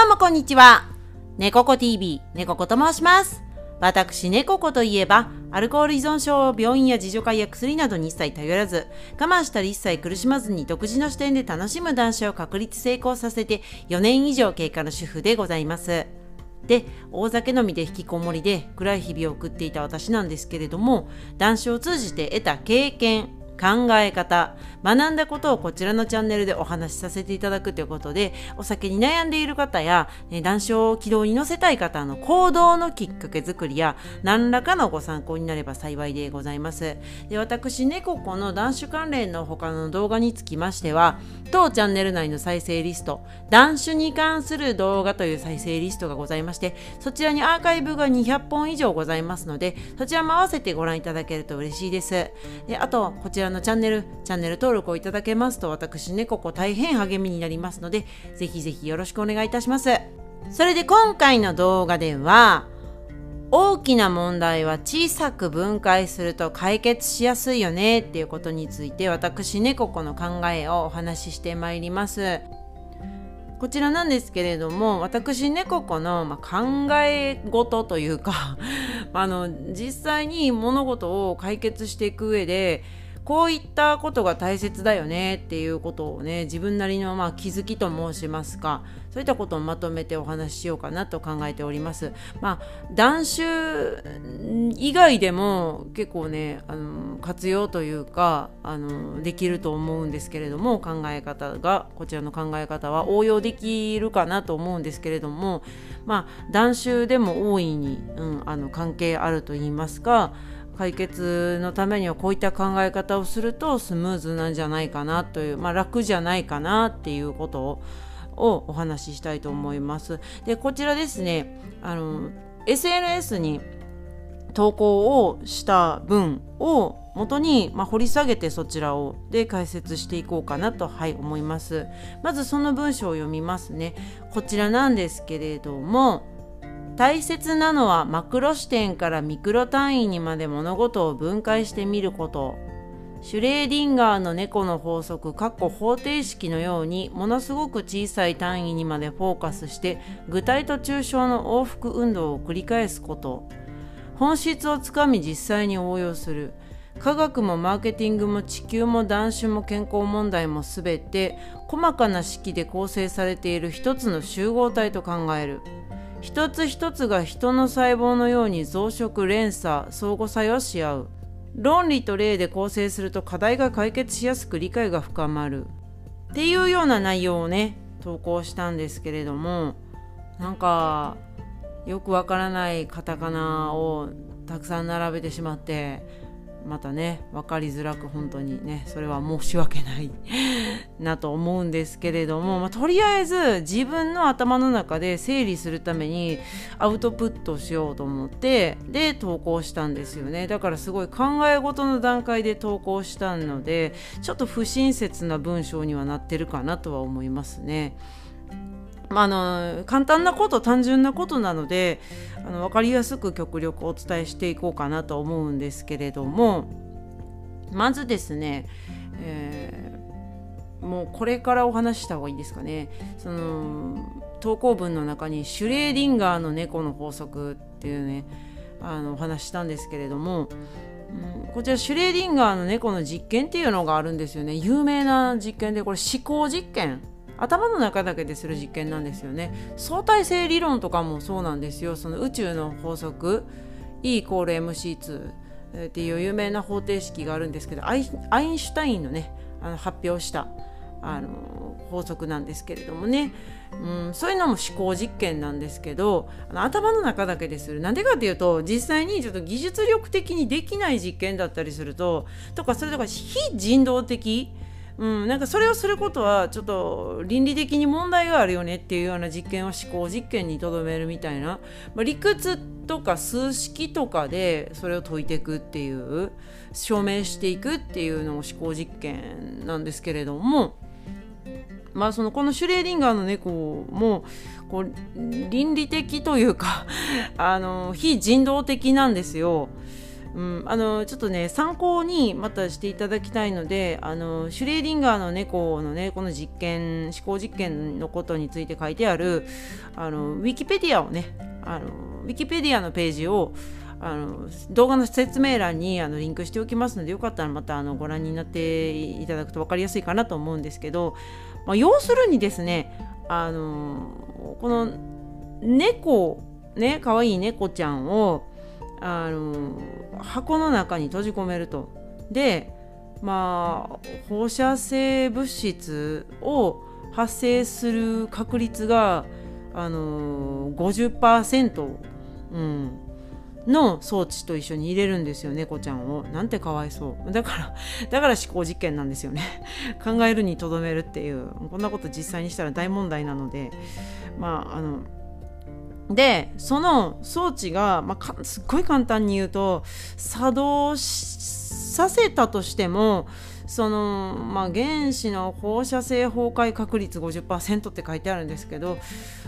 どうもこんにちは。猫子 TV、猫子と申します。私、猫子といえば、アルコール依存症を病院や自助会や薬などに一切頼らず、我慢したり一切苦しまずに独自の視点で楽しむ男子を確立成功させて4年以上経過の主婦でございます。で、大酒飲みで引きこもりで暗い日々を送っていた私なんですけれども、男子を通じて得た経験、考え方、学んだことをこちらのチャンネルでお話しさせていただくということで、お酒に悩んでいる方や、ね、男子を軌道に乗せたい方の行動のきっかけ作りや、何らかのご参考になれば幸いでございます。で私、猫子の男子関連の他の動画につきましては、当チャンネル内の再生リスト、男子に関する動画という再生リストがございまして、そちらにアーカイブが200本以上ございますので、そちらも合わせてご覧いただけると嬉しいです。であと、こちらのチャンネル、チャンネル登録をいただけますと、私、猫子大変励みになりますので、ぜひぜひよろしくお願いいたします。それで今回の動画では、大きな問題は小さく分解すると解決しやすいよねっていうことについて私猫子の考えをお話ししてまいりますこちらなんですけれども私猫子の、ま、考え事というか あの実際に物事を解決していく上でこういったことが大切だよねっていうことをね自分なりのまあ気づきと申しますかそういったことをまとめてお話ししようかなと考えております。まあ断酒以外でも結構ねあの活用というかあのできると思うんですけれども考え方がこちらの考え方は応用できるかなと思うんですけれどもまあ断酒でも大いに、うん、あの関係あると言いますか解決のためにはこういった考え方をするとスムーズなんじゃないかなという、まあ、楽じゃないかなっていうことををお話ししたいと思います。でこちらですねあの SNS に投稿をした文を元に、まあ、掘り下げてそちらをで解説していこうかなと、はい、思います。まずその文章を読みますね。こちらなんですけれども大切なのはマクロ視点からミクロ単位にまで物事を分解してみること。シュレーディンガーの猫の法則かっこ方程式のようにものすごく小さい単位にまでフォーカスして具体と抽象の往復運動を繰り返すこと。本質をつかみ実際に応用する。科学もマーケティングも地球も男子も健康問題もすべて細かな式で構成されている一つの集合体と考える。一つ一つが人の細胞のように増殖連鎖相互作用し合う。論理と例で構成すると課題が解決しやすく理解が深まる。っていうような内容をね投稿したんですけれどもなんかよくわからないカタカナをたくさん並べてしまってまたね分かりづらく本当にねそれは申し訳ない なと思うんですけれども、まあ、とりあえず自分の頭の中で整理するためにアウトプットしようと思ってで投稿したんですよねだからすごい考え事の段階で投稿したのでちょっと不親切な文章にはなってるかなとは思いますね。まあ、あの簡単なこと単純なことなのであの分かりやすく極力お伝えしていこうかなと思うんですけれどもまずですね、えー、もうこれからお話した方がいいですかね。その投稿文の中にシュレーディンガーの猫の法則っていうねあのお話したんですけれどもうん、こちらシュレーディンガーの猫の実験っていうのがあるんですよね。有名な実験でこれ思考実験頭の中だけでする実験なんですよね。相対性理論とかもそうなんですよ。その宇宙の法則 E イコール MC2 っていう有名な方程式があるんですけどアインシュタインのねあの発表したあの法則なんですけれどもね、うん、そういうのも思考実験なんですけどあの頭の中だけでする。なんでかっていうと実際にちょっと技術力的にできない実験だったりするととかそれとか非人道的うん、なんかそれをすることはちょっと倫理的に問題があるよねっていうような実験は思考実験にとどめるみたいな、まあ、理屈とか数式とかでそれを解いていくっていう証明していくっていうのも思考実験なんですけれども。まあ、そのこのシュレーディンガーの猫もこう倫理的というか あの非人道的なんですよ。うん、あのちょっとね参考にまたしていただきたいのであのシュレーディンガーの猫のねこの実験思考実験のことについて書いてあるあのウィキペディアをねあのウィキペディアのページをあの動画の説明欄にあのリンクしておきますのでよかったらまたあのご覧になっていただくと分かりやすいかなと思うんですけど、まあ、要するにですねあのこの猫ね可愛い猫ちゃんをあの箱の中に閉じ込めると。でまあ放射性物質を発生する確率があの50%、うん、の装置と一緒に入れるんですよ猫ちゃんを。なんてかわいそう。だからだから思考実験なんですよね。考えるにとどめるっていう。こんなこと実際にしたら大問題なので。まああのでその装置が、まあ、すっごい簡単に言うと作動させたとしてもその、まあ、原子の放射性崩壊確率50%って書いてあるんですけど、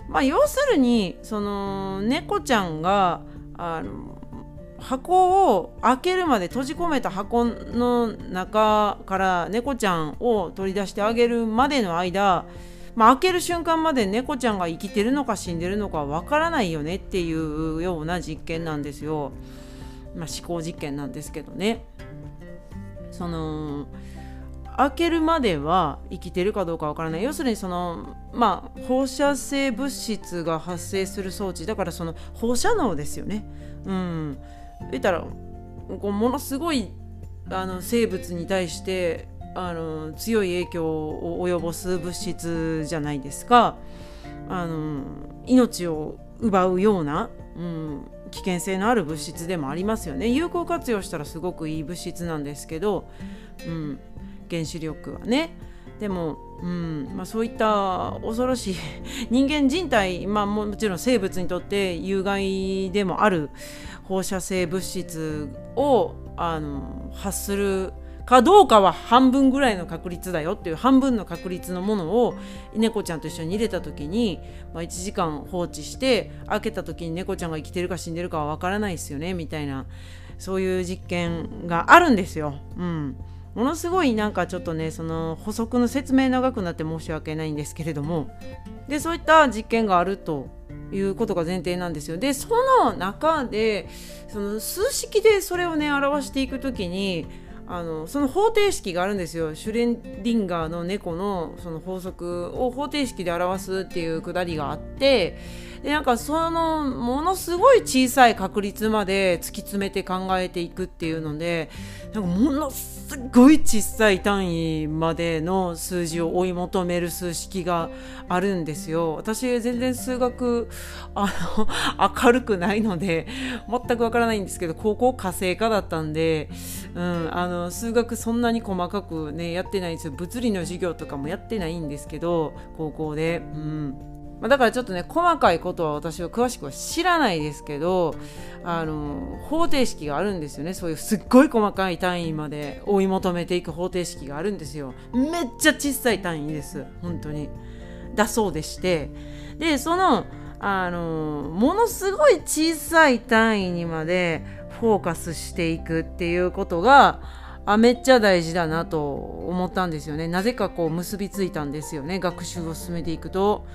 まあ、要するにその猫ちゃんがあの箱を開けるまで閉じ込めた箱の中から猫ちゃんを取り出してあげるまでの間まあ、開ける瞬間まで猫ちゃんが生きてるのか死んでるのかわからないよねっていうような実験なんですよ。まあ、思考実験なんですけどね。その開けるまでは生きてるかどうかわからない要するにそのまあ放射性物質が発生する装置だからその放射能ですよね。うん、言ったらこうものすごいあの生物に対してあの強い影響を及ぼす物質じゃないですか。あの命を奪うような、うん、危険性のある物質でもありますよね。有効活用したらすごくいい物質なんですけど、うん、原子力はね。でも、うんまあ、そういった恐ろしい 人間人体、まあ、もちろん生物にとって有害でもある放射性物質をあの発するかどうかは半分ぐらいの確率だよっていう半分の確率のものを猫ちゃんと一緒に入れた時に、まあ、1時間放置して開けた時に猫ちゃんが生きてるか死んでるかはわからないですよねみたいなそういう実験があるんですよ。うんものすごいなんかちょっとねその補足の説明長くなって申し訳ないんですけれどもでそういった実験があるということが前提なんですよ。でその中でその数式でそれをね表していく時にあのその方程式があるんですよシュレンディンガーの猫のその法則を方程式で表すっていうくだりがあってでなんかそのものすごい小さい確率まで突き詰めて考えていくっていうのでなんかものすごい小さい単位までの数字を追い求める数式があるんですよ。私全然数学あの明るくないので全くわからないんですけど高校家政科だったんで、うん、あの数学そんなに細かくねやってないんですよ物理の授業とかもやってないんですけど高校で。うん。まあ、だからちょっとね細かいことは私は詳しくは知らないですけどあの方程式があるんですよね。そういうすっごい細かい単位まで追い求めていく方程式があるんですよ。めっちゃ小さい単位です。本当に。だそうでして。でそのあのものすごい小さい単位にまでフォーカスしていくっていうことがあめっちゃ大事だなと思ったんですよね。なぜかこう結びついたんですよね。学習を進めていくと。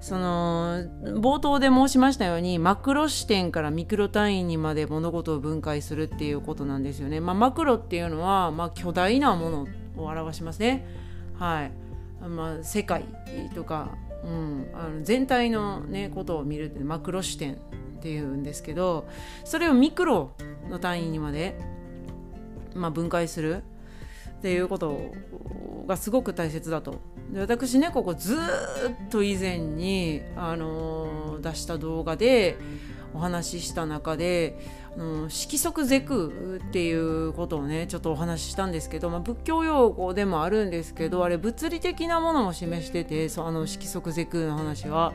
その冒頭で申しましたようにマクロ視点からミクロ単位にまで物事を分解するっていうことなんですよね。まあ、マクロっていうのは、まあ、巨大なものを表しますね。はい。まあ、世界とか、うん、あの全体の、ね、ことを見るってマクロ視点。っていうんですけどそれをミクロの単位にまで、まあ、分解するっていうことがすごく大切だとで私ねここずっと以前に、あの、出した動画でお話しした中で、あのー、色即是空っていうことをねちょっとお話ししたんですけど、まあ、仏教用語でもあるんですけどあれ物理的なものも示しててそあの色即是空の話は。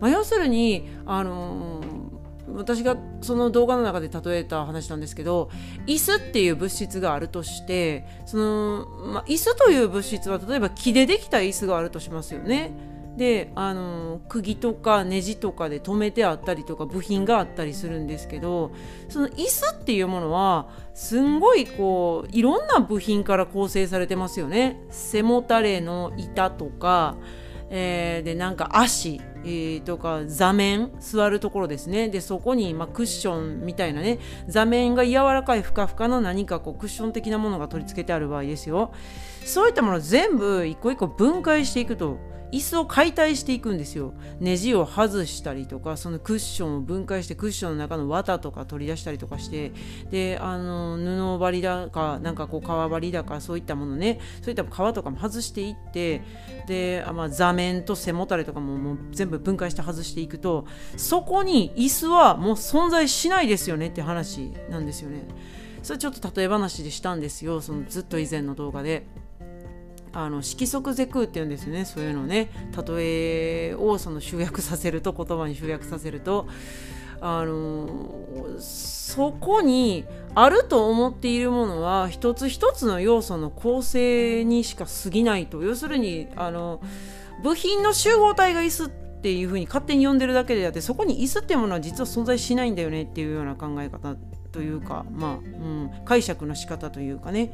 まあ、要するに、あのー私がその動画の中で例えた話なんですけど椅子っていう物質があるとしてその、まあ、椅子という物質は例えば木でできた椅子があるとしますよね。であの釘とかネジとかで留めてあったりとか部品があったりするんですけどその椅子っていうものはすんごいこういろんな部品から構成されてますよね。背もたれの板とか、えー、でなんか足、えー、とか座面座るところですね。でそこに、まあ、クッションみたいなね座面が柔らかいふかふかの何かこうクッション的なものが取り付けてある場合ですよ。そういったもの全部一個一個分解していくと。椅子を解体していくんですよネジを外したりとかそのクッションを分解してクッションの中の綿とか取り出したりとかしてであの布張りだかなんかこう革張りだかそういったものねそういった革とかも外していってで、まあ、座面と背もたれとかももう全部分解して外していくとそこに椅子はもう存在しないですよねって話なんですよね。それちょっと例え話でしたんですよそのずっと以前の動画で。あの色即是空っていうんですね。そういうのね。例えをその集約させると言葉に集約させると。あのそこにあると思っているものは一つ一つの要素の構成にしか過ぎないと。要するにあの部品の集合体が椅子っていうふうに勝手に呼んでるだけであってそこに椅子っていうものは実は存在しないんだよねっていうような考え方というかまあ、うん、解釈の仕方というかね。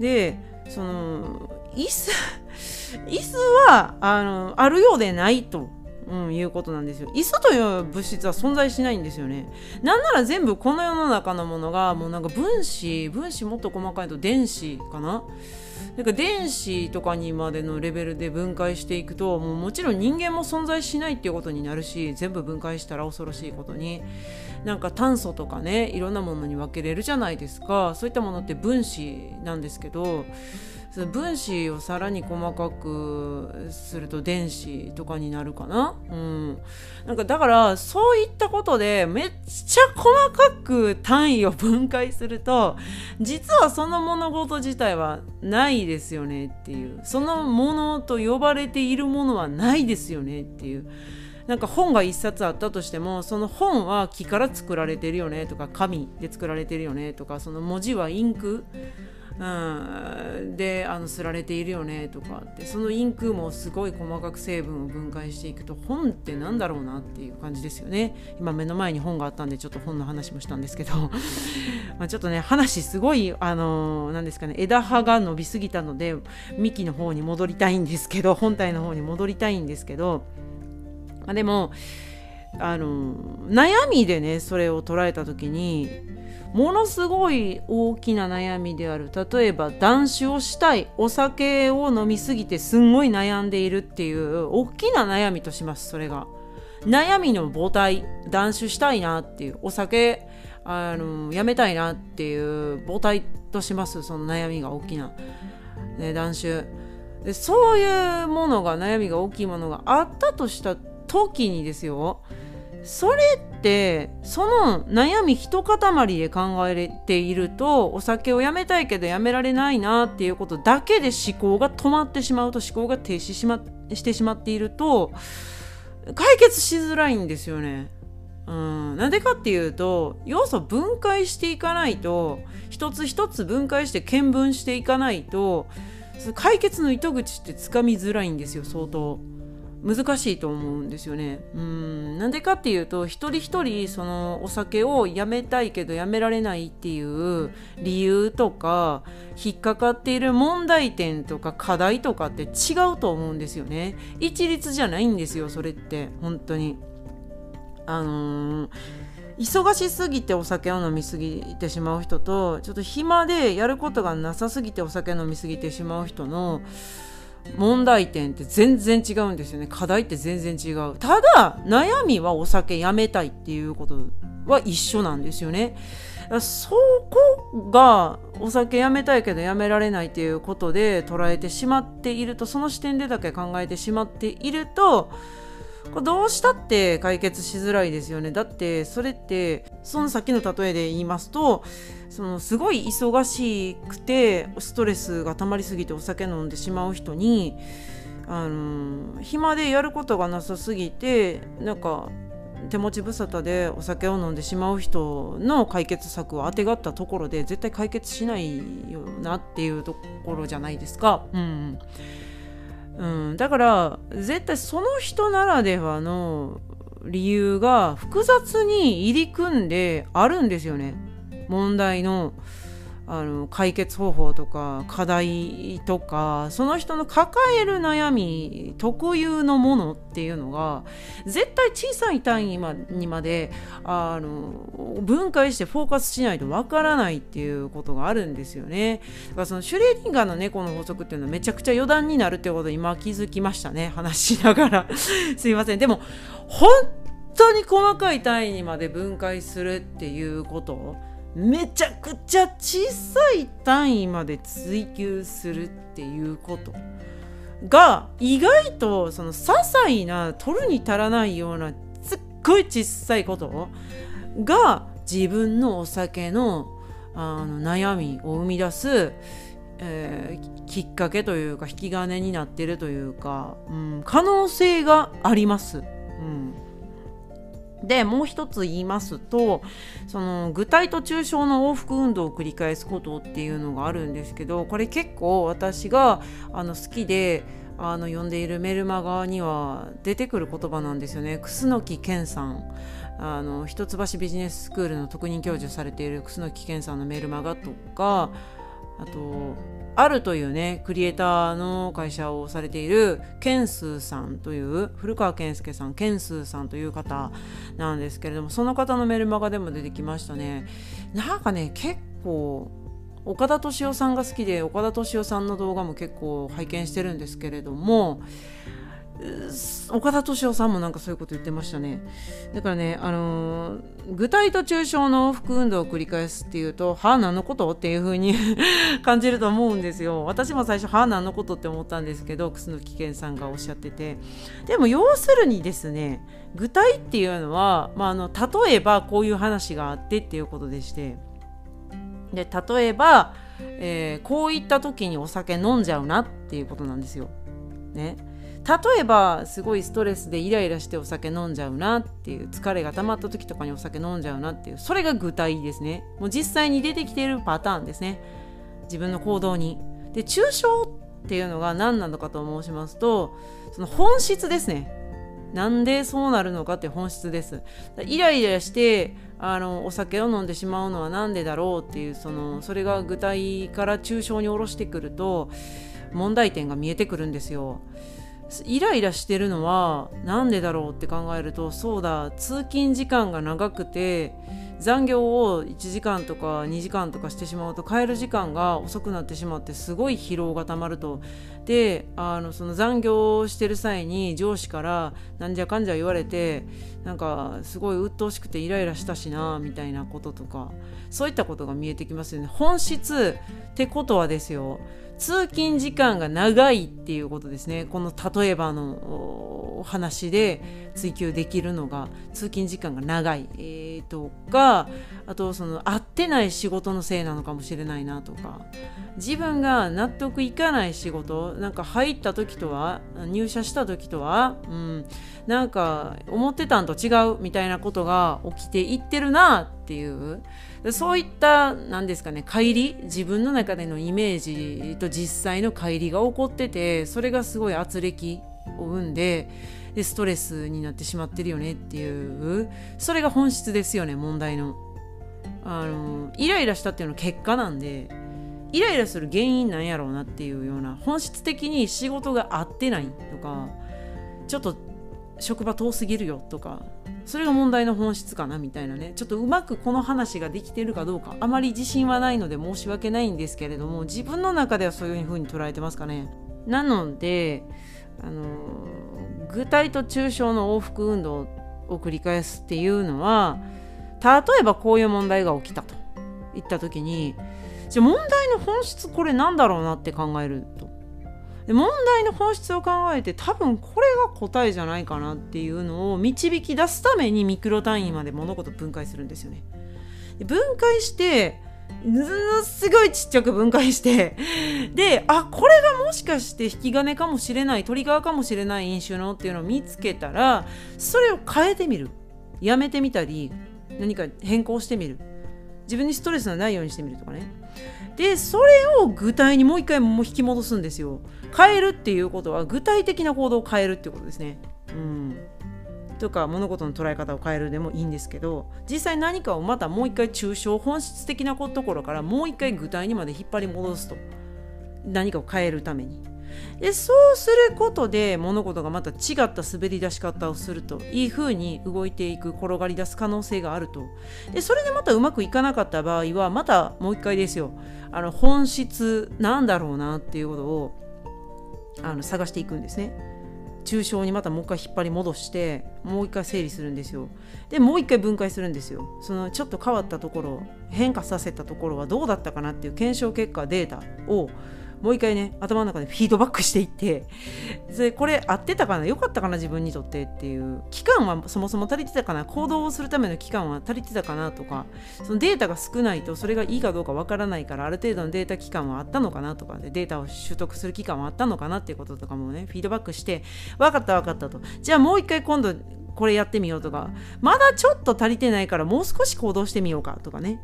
でその椅子 椅子はあのあるようでないと、うん、いうことなんですよ。椅子という物質は存在しないんですよね。なんなら全部この世の中のものがもうなんか分子分子もっと細かいと電子かな。なんか電子とかにまでのレベルで分解していくともうもちろん人間も存在しないっていうことになるし全部分解したら恐ろしいことに。なんか炭素とかねいろんなものに分けれるじゃないですか。そういったものって分子なんですけどその分子をさらに細かくすると電子とかになるかな。うん。なんかだからそういったことでめっちゃ細かく単位を分解すると実はその物事自体はないですよねっていう。そのものと呼ばれているものはないですよねっていう。なんか本が1冊あったとしてもその本は木から作られてるよねとか紙で作られてるよねとかその文字はインクうん、であのすられているよねとかってそのインクもすごい細かく成分を分解していくと本って何だろうなっていう感じですよね。今目の前に本があったんでちょっと本の話もしたんですけど。まちょっとね話すごいあの何ですかね枝葉が伸びすぎたので幹の方に戻りたいんですけど本体の方に戻りたいんですけど、まあ、でもあの悩みでねそれを捉えた時にものすごい大きな悩みである。例えば断酒をしたい。お酒を飲みすぎてすんごい悩んでいるっていう大きな悩みとしますそれが。悩みの母体。断酒したいなっていう。お酒あのやめたいなっていう母体としますその悩みが大きな、ね、断酒でそういうものが悩みが大きいものがあったとした時にですよそれってその悩み一塊で考えているとお酒をやめたいけどやめられないなっていうことだけで思考が止まってしまうと思考が停止し,、ま、してしまっていると解決しづらいんですよね。うん、なんでかっていうと要素分解していかないと一つ一つ分解して見分していかないと解決の糸口ってつかみづらいんですよ相当。難しいと思うんですよね。うんなんでかっていうと一人一人そのお酒をやめたいけどやめられないっていう理由とか引っかかっている問題点とか課題とかって違うと思うんですよね。一律じゃないんですよそれって本当に。あのー忙しすぎてお酒を飲みすぎてしまう人とちょっと暇でやることがなさすぎてお酒飲みすぎてしまう人の問題点って全然違うんですよね。課題って全然違う。ただ悩みはお酒やめたいっていうことは一緒なんですよね。そこがお酒やめたいけどやめられないっていうことで捉えてしまっているとその視点でだけ考えてしまっているとこれどうしたって解決しづらいですよねだってそれってその先の例えで言いますとそのすごい忙しくてストレスが溜まりすぎてお酒飲んでしまう人にあの暇でやることがなさすぎてなんか手持ち無沙汰でお酒を飲んでしまう人の解決策をあてがったところで絶対解決しないよなっていうところじゃないですか。うんうん、だから絶対その人ならではの理由が複雑に入り組んであるんですよね。問題の。あの解決方法とか課題とかその人の抱える悩み特有のものっていうのが絶対小さい単位にまであの分解してフォーカスしないとわからないっていうことがあるんですよね。だからそのシュレーディンガーの猫の法則っていうのはめちゃくちゃ余談になるってことを今気づきましたね。話しながら。すいません。でも本当に細かい単位にまで分解するっていうことめちゃくちゃ小さい単位まで追求するっていうこと。が意外とその些細な取るに足らないようなすっごい小さいこと。が自分のお酒のあの悩みを生み出す、えー、きっかけというか引き金になってるというか、うん、可能性があります。うん。でもう一つ言いますとその具体と抽象の往復運動を繰り返すことっていうのがあるんですけどこれ結構私があの好きであの読んでいるメルマガには出てくる言葉なんですよね。楠木健さんあの一橋ビジネススクールの特任教授されている楠木健さんのメルマガとかあとあるというねクリエイターの会社をされているケンスーさんという古川健介さんケンスーさんという方なんですけれどもその方のメルマガでも出てきましたね。なんかね結構岡田敏夫さんが好きで岡田敏夫さんの動画も結構拝見してるんですけれども岡田敏夫さんもなんかそういうこと言ってましたね。だからね、あのー、具体と抽象の往復運動を繰り返すっていうとはあ何のこと？っていう風に 感じると思うんですよ。私も最初はあ何のことって思ったんですけど楠木健さんがおっしゃってて。でも要するにですね具体っていうのは、まあ、あの例えばこういう話があってっていうことでして。で例えば、えー、こういった時にお酒飲んじゃうなっていうことなんですよ。ね、例えばすごいストレスでイライラしてお酒飲んじゃうなっていう疲れが溜まった時とかにお酒飲んじゃうなっていうそれが具体ですね。もう実際に出てきているパターンですね。自分の行動に。で抽象っていうのが何なのかと申しますとその本質ですね。なんでそうなるのかって本質です。イライラしてあのお酒を飲んでしまうのは何でだろうっていうそのそれが具体から抽象に下ろしてくると問題点が見えてくるんですよ。イライラしてるのは何でだろうって考えるとそうだ通勤時間が長くて残業を1時間とか2時間とかしてしまうと帰る時間が遅くなってしまってすごい疲労がたまると。であのその残業をしてる際に上司からなんじゃかんじゃ言われてなんかすごい鬱陶しくてイライラしたしなみたいなこととかそういったことが見えてきますよね。本質ってことはですよ。通勤時間が長いっていうことですね。この例えばの話で追求できるのが通勤時間が長い、えー、とかあとその合ってない仕事のせいなのかもしれないなとか。自分が納得いかない仕事なんか入った時とは入社した時とは、うん、なんか思ってたんと違うみたいなことが起きていってるなっていうそういった何ですかね乖離自分の中でのイメージと実際の乖離が起こっててそれがすごい圧力を生んででストレスになってしまってるよねっていうそれが本質ですよね問題の。あのイライラしたっていうのは結果なんでイライラする原因なんやろうなっていうような本質的に仕事が合ってないとかちょっと職場遠すぎるよとかそれが問題の本質かなみたいなね。ちょっとうまくこの話ができてるかどうかあまり自信はないので申し訳ないんですけれども自分の中ではそういうふうに捉えてますかね。なのであの具体と抽象の往復運動を繰り返すっていうのは例えばこういう問題が起きたといった時にじゃ問題の本質これなんだろうなって考えるとで問題の本質を考えて多分これが答えじゃないかなっていうのを導き出すためにミクロ単位まで物事分解するんですよね。で分解してすごいちっちゃく分解して であこれがもしかして引き金かもしれないトリガーかもしれない飲酒のっていうのを見つけたらそれを変えてみる。やめてみたり何か変更してみる。自分にストレスがないようにしてみるとかね。でそれを具体にもう一回も引き戻すんですよ。変えるっていうことは具体的な行動を変えるっていうことですね。うん。とか物事の捉え方を変えるでもいいんですけど実際何かをまたもう一回抽象本質的なところからもう一回具体にまで引っ張り戻すと。何かを変えるために。でそうすることで物事がまた違った滑り出し方をするといい風に動いていく転がり出す可能性があると。でそれでまたうまくいかなかった場合はまたもう一回ですよ。あの本質なんだろうなっていうことをあの探していくんですね。抽象にまたもう一回引っ張り戻してもう一回整理するんですよ。でもう一回分解するんですよ。そのちょっと変わったところ変化させたところはどうだったかなっていう検証結果データをもう一回ね頭の中でフィードバックしていってそれこれ合ってたかな良かったかな自分にとってっていう期間はそもそも足りてたかな行動をするための期間は足りてたかなとかそのデータが少ないとそれがいいかどうかわからないからある程度のデータ期間はあったのかなとかでデータを取得する期間はあったのかなっていうこととかもねフィードバックして分かった分かったと。じゃあもう一回今度これやってみようとかまだちょっと足りてないからもう少し行動してみようかとかね。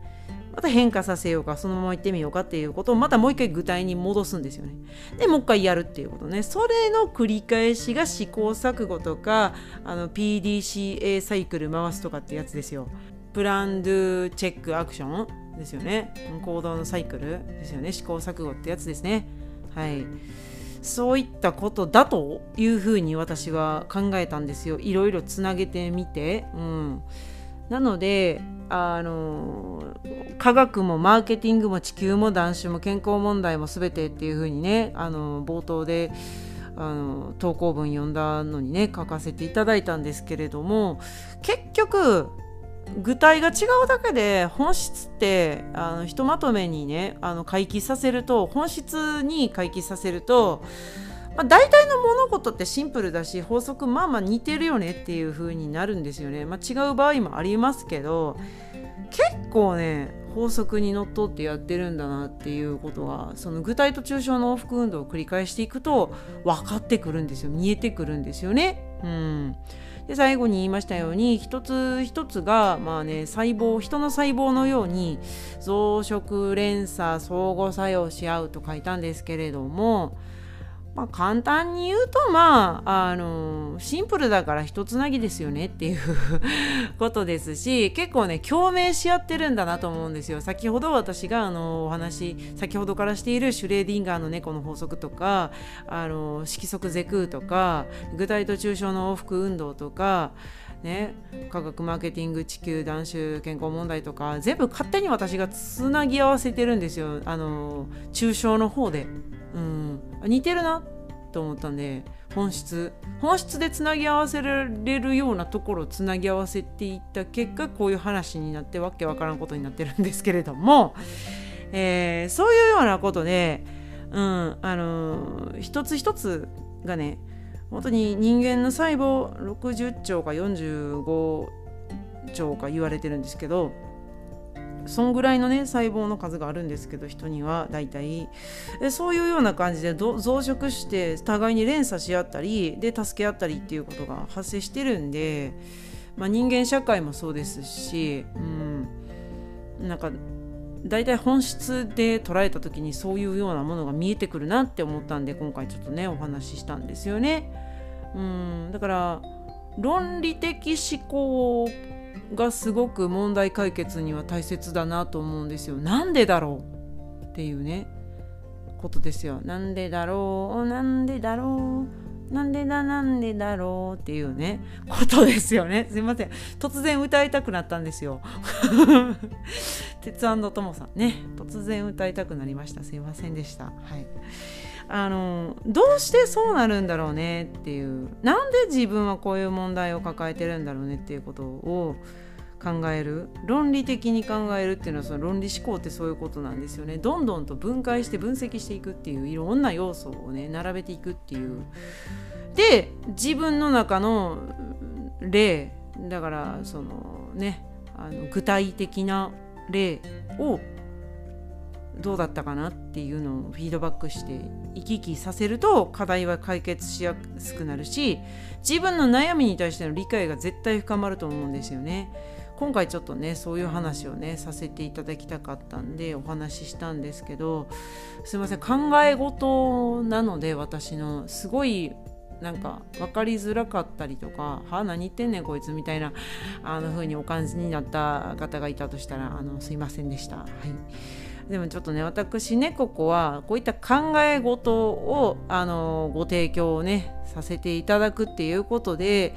また変化させようかそのまま行ってみようかっていうことをまたもう一回具体に戻すんですよね。でもう一回やるっていうことねそれの繰り返しが試行錯誤とかあの PDCA サイクル回すとかってやつですよ。プランドゥチェックアクションですよね。行動のサイクルですよね。試行錯誤ってやつですね。はい。そういったことだというふうに私は考えたんですよ。いろいろつなげてみて。うん。なのであの科学もマーケティングも地球も男子も健康問題も全てっていう風にねあの冒頭であの投稿文読んだのにね書かせていただいたんですけれども結局具体が違うだけで本質ってあのひとまとめにねあの回帰させると本質に回帰させるとまあ、大体の物事ってシンプルだし法則まあまあ似てるよねっていう風になるんですよね、まあ、違う場合もありますけど結構ね法則にのっとってやってるんだなっていうことがその具体と抽象の往復運動を繰り返していくと分かってくるんですよ。見えてくるんですよね。うん。で最後に言いましたように一つ一つがまあね細胞人の細胞のように増殖連鎖相互作用し合うと書いたんですけれどもまあ、簡単に言うとまああのシンプルだから一つなぎですよねっていうことですし結構ね共鳴し合ってるんだなと思うんですよ。先ほど私があのお話先ほどからしているシュレーディンガーの猫の法則とかあの色則ゼクーとか具体と抽象の往復運動とかね、科学マーケティング地球男子健康問題とか全部勝手に私がつなぎ合わせてるんですよ。あの抽象の方で。うん。似てるなと思ったんで本質。本質でつなぎ合わせられるようなところをつなぎ合わせていった結果こういう話になってわけわからんことになってるんですけれども、えー、そういうようなことで、うん、あのー、一つ一つがね本当に人間の細胞60兆か45兆か言われてるんですけどそんぐらいのね細胞の数があるんですけど人には大体。そういうような感じで増殖して互いに連鎖し合ったりで助け合ったりっていうことが発生してるんで、まあ、人間社会もそうですし、うん、なんか大体本質で捉えた時にそういうようなものが見えてくるなって思ったんで今回ちょっとねお話ししたんですよね。うん、だから論理的思考がすごく問題解決には大切だなと思うんですよ。なんでだろうっていうねことですよ。なんでだろうなんでだろうなんでだなんでだろうっていうねことですよね。すいません。突然歌いたくなったんですよ。鉄腕ともさんね突然歌いたくなりました。すいませんでした。はい。あのどうしてそうなるんだろうねっていう。なんで自分はこういう問題を抱えてるんだろうねっていうことを考える。論理的に考えるっていうのはその論理思考ってそういうことなんですよね。どんどんと分解して分析していくっていういろんな要素をね並べていくっていう。で自分の中の例だからそのねあの具体的な例をどうだったかなっていうのをフィードバックして行き来させると課題は解決しやすくなるし自分の悩みに対しての理解が絶対深まると思うんですよね。今回ちょっとねそういう話をねさせていただきたかったんでお話ししたんですけどすいません考え事なので私のすごいなんか分かりづらかったりとか「はあ何言ってんねんこいつ」みたいなあの風にお感じになった方がいたとしたらあのすいませんでした。はいでもちょっとね私ねここはこういった考え事をあのご提供をねさせていただくっていうことで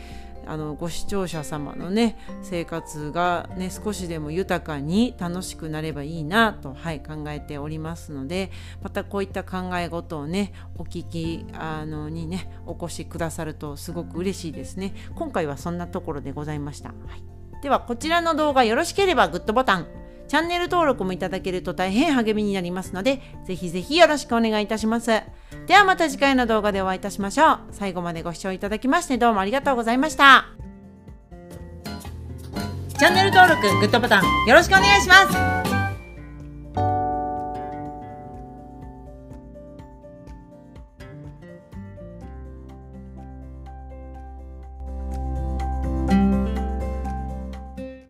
あのご視聴者様のね生活がね少しでも豊かに楽しくなればいいなと、はい、考えておりますのでまたこういった考え事をねお聞きあのにねお越しくださるとすごく嬉しいですね。今回はそんなところでございました、はい、ではこちらの動画よろしければグッドボタン。チャンネル登録もいただけると大変励みになりますので、ぜひぜひよろしくお願いいたします。ではまた次回の動画でお会いいたしましょう。最後までご視聴いただきましてどうもありがとうございました。チャンネル登録、グッドボタンよろしくお願いします。